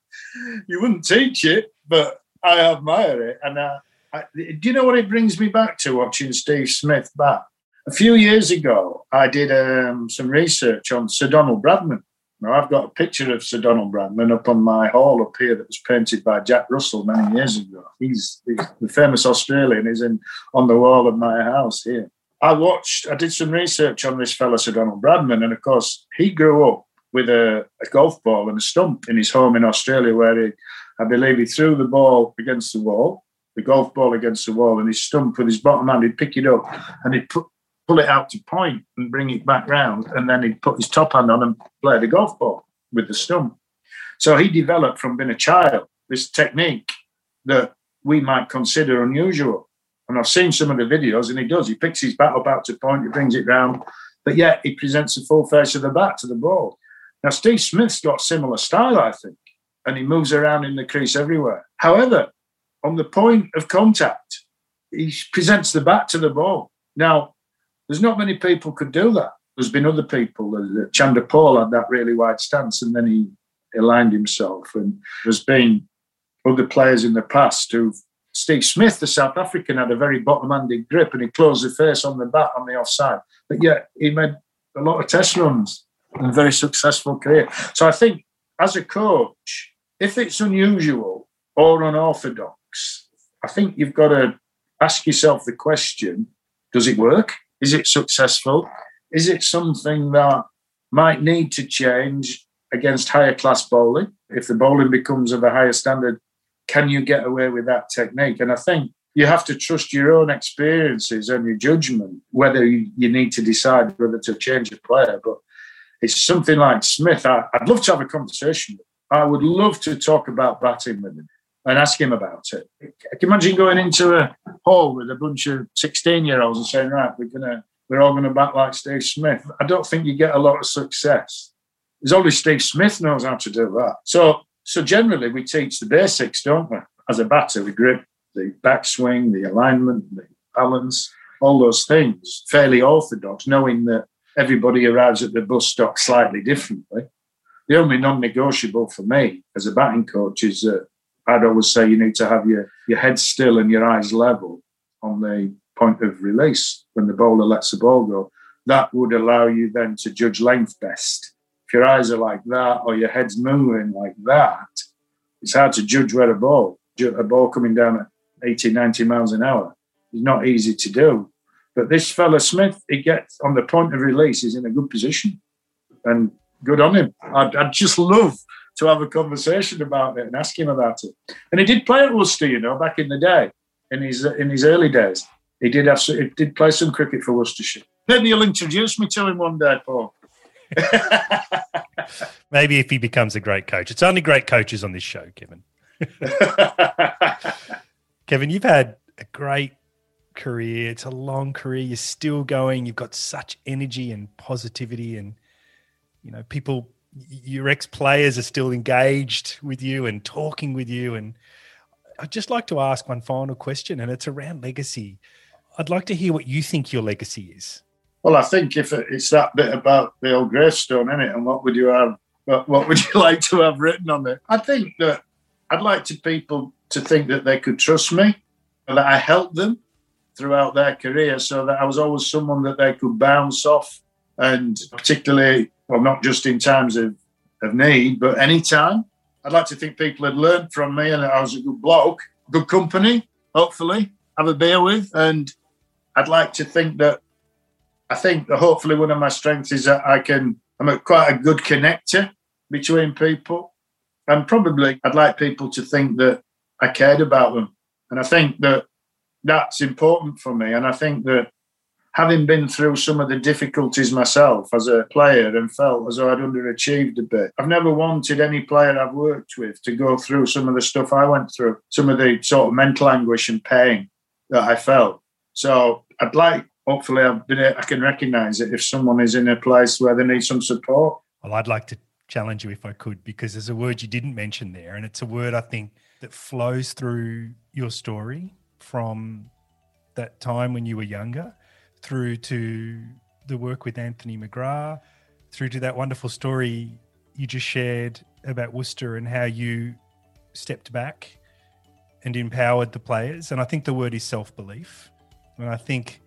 you wouldn't teach it, but I admire it. And uh, I, do you know what it brings me back to watching Steve Smith bat? A few years ago, I did um, some research on Sir Donald Bradman. Now, I've got a picture of Sir Donald Bradman up on my hall up here that was painted by Jack Russell many years ago. He's, he's the famous Australian. He's in on the wall of my house here. I watched, I did some research on this fellow, Sir Donald Bradman, and of course, he grew up with a, a, golf ball and a stump in his home in Australia, where he, I believe he threw the ball against the wall, the golf ball against the wall, and his stump with his bottom hand, he'd pick it up and he'd put, pull it out to point and bring it back round, and then he'd put his top hand on and play the golf ball with the stump. So he developed from being a child this technique that we might consider unusual. And I've seen some of the videos, and he does. He picks his bat up out to point, he brings it round, but yet he presents the full face of the bat to the ball. Now, Steve Smith's got similar style, I think, and he moves around in the crease everywhere. However, on the point of contact, he presents the bat to the ball. Now, there's not many people could do that. There's been other people. Uh, Chanderpaul had that really wide stance, and then he aligned himself. And there's been other players in the past who've Steve Smith, the South African, had a very bottom-handed grip and he closed the face on the bat on the offside. But yet he made a lot of test runs and a very successful career. So I think as a coach, if it's unusual or unorthodox, I think you've got to ask yourself the question, does it work? Is it successful? Is it something that might need to change against higher class bowling? If the bowling becomes of a higher standard, can you get away with that technique? And I think you have to trust your own experiences and your judgment whether you need to decide whether to change a player. But it's something like Smith. I, would love to have a conversation. I would love to talk about batting with him and ask him about it. I can imagine going into a, hall with a bunch of 16 year olds and saying, right, we're gonna we're all gonna bat like Steve Smith. I don't think you get a lot of success. There's only Steve Smith knows how to do that. So so generally we teach the basics, don't we? As a batter, the grip, the backswing, the alignment, the balance, all those things, fairly orthodox, knowing that everybody arrives at the bus stop slightly differently. The only non-negotiable for me as a batting coach is that I'd always say you need to have your, your head still and your eyes level on the point of release when the bowler lets the ball go. That would allow you then to judge length best. If your eyes are like that or your head's moving like that, it's hard to judge where a ball, a ball coming down at 80, 90 miles an hour is not easy to do. But this fella Smith, he gets on the point of release, he's in a good position. And good on him. I'd, I'd just love to have a conversation about it and ask him about it. And he did play at Worcester, you know, back in the day, in his in his early days. He did have he did play some cricket for Worcestershire. Maybe you'll introduce me to him one day, Paul. [LAUGHS] Maybe if he becomes a great coach. It's only great coaches on this show, Kevin. [LAUGHS] Kevin, you've had a great career. It's a long career. You're still going. You've got such energy and positivity, and you know people. Your ex players are still engaged with you and talking with you. And I'd just like to ask one final question, and it's around legacy. I'd like to hear what you think your legacy is. Well, I think if it's that bit about the old gravestone, in it, and what would you have? What would you [LAUGHS] like to have written on it? I think that I'd like to people to think that they could trust me, and that I helped them throughout their career, so that I was always someone that they could bounce off, and particularly, well, not just in times of, of need, but any time. I'd like to think people had learned from me, and I was a good bloke, good company, hopefully, have a beer with, and I'd like to think that I think that hopefully one of my strengths is that I can I'm a, quite a good connector between people, and probably I'd like people to think that I cared about them, and I think that that's important for me, and I think that having been through some of the difficulties myself as a player and felt as though I'd underachieved a bit. I've never wanted any player I've worked with to go through some of the stuff I went through, some of the sort of mental anguish and pain that I felt. So I'd like, hopefully, I've been, I can recognise it if someone is in a place where they need some support. Well, I'd like to challenge you if I could, because there's a word you didn't mention there, and it's a word I think that flows through your story from that time when you were younger through to the work with Anthony McGrath, through to that wonderful story you just shared about Worcester and how you stepped back and empowered the players. And I think the word is self belief. And I think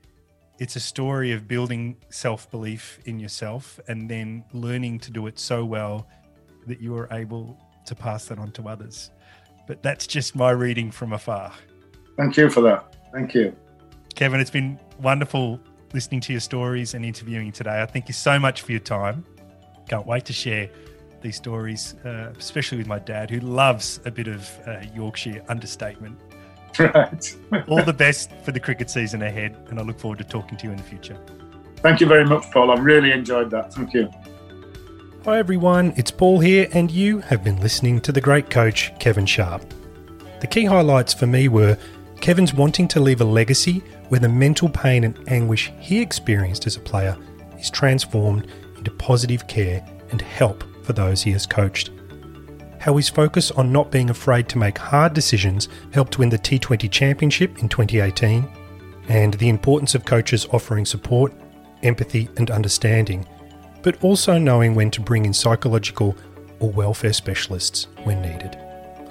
it's a story of building self belief in yourself and then learning to do it so well that you are able to pass that on to others. But that's just my reading from afar. Thank you for that. Thank you. Kevin, it's been wonderful listening to your stories and interviewing today. I thank you so much for your time. Can't wait to share these stories, uh, especially with my dad, who loves a bit of uh, Yorkshire understatement. Right. All the best for the cricket season ahead, and I look forward to talking to you in the future. Thank you very much, Paul. I've really enjoyed that. Thank you. Hi, everyone. It's Paul here, and you have been listening to the great coach, Kevin Sharp. The key highlights for me were Kevin's wanting to leave a legacy where the mental pain and anguish he experienced as a player is transformed into positive care and help for those he has coached how his focus on not being afraid to make hard decisions helped win the T20 Championship in 2018, and the importance of coaches offering support, empathy, and understanding, but also knowing when to bring in psychological or welfare specialists when needed.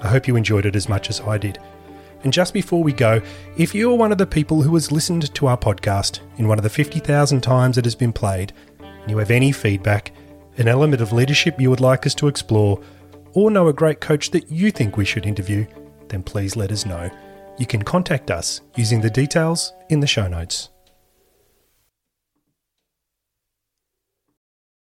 I hope you enjoyed it as much as I did. And just before we go, if you are one of the people who has listened to our podcast in one of the 50,000 times it has been played, and you have any feedback, an element of leadership you would like us to explore, or know a great coach that you think we should interview, then please let us know. You can contact us using the details in the show notes.